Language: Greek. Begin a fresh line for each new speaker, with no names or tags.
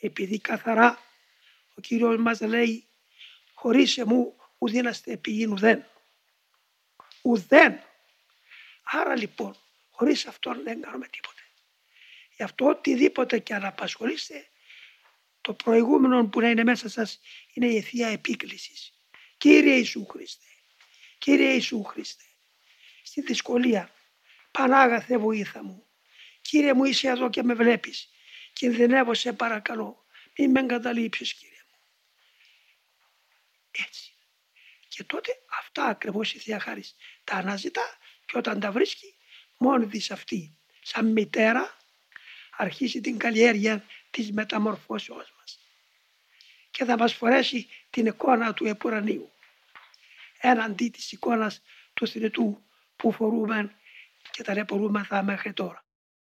επειδή καθαρά ο Κύριος μας λέει χωρίς εμού ουδήναστε πηγήν ουδέν. Ουδέν. Άρα λοιπόν χωρίς αυτόν δεν κάνουμε τίποτε. Γι' αυτό οτιδήποτε και αν απασχολείστε το προηγούμενο που να είναι μέσα σας είναι η Θεία Επίκλησης. Κύριε Ιησού Χριστέ, Κύριε Ιησού Χριστέ, στη δυσκολία, Πανάγαθε βοήθα μου. Κύριε μου είσαι εδώ και με βλέπεις. Κινδυνεύω σε παρακαλώ. Μην με εγκαταλείψεις Κύριε μου. Έτσι. Και τότε αυτά ακριβώς η Θεία Χάρις τα αναζητά και όταν τα βρίσκει μόνη της αυτή σαν μητέρα αρχίσει την καλλιέργεια της μεταμορφώσεως μας και θα μας φορέσει την εικόνα του επουρανίου έναντι της εικόνας του θνητού που φορούμε και τα θα μέχρι τώρα.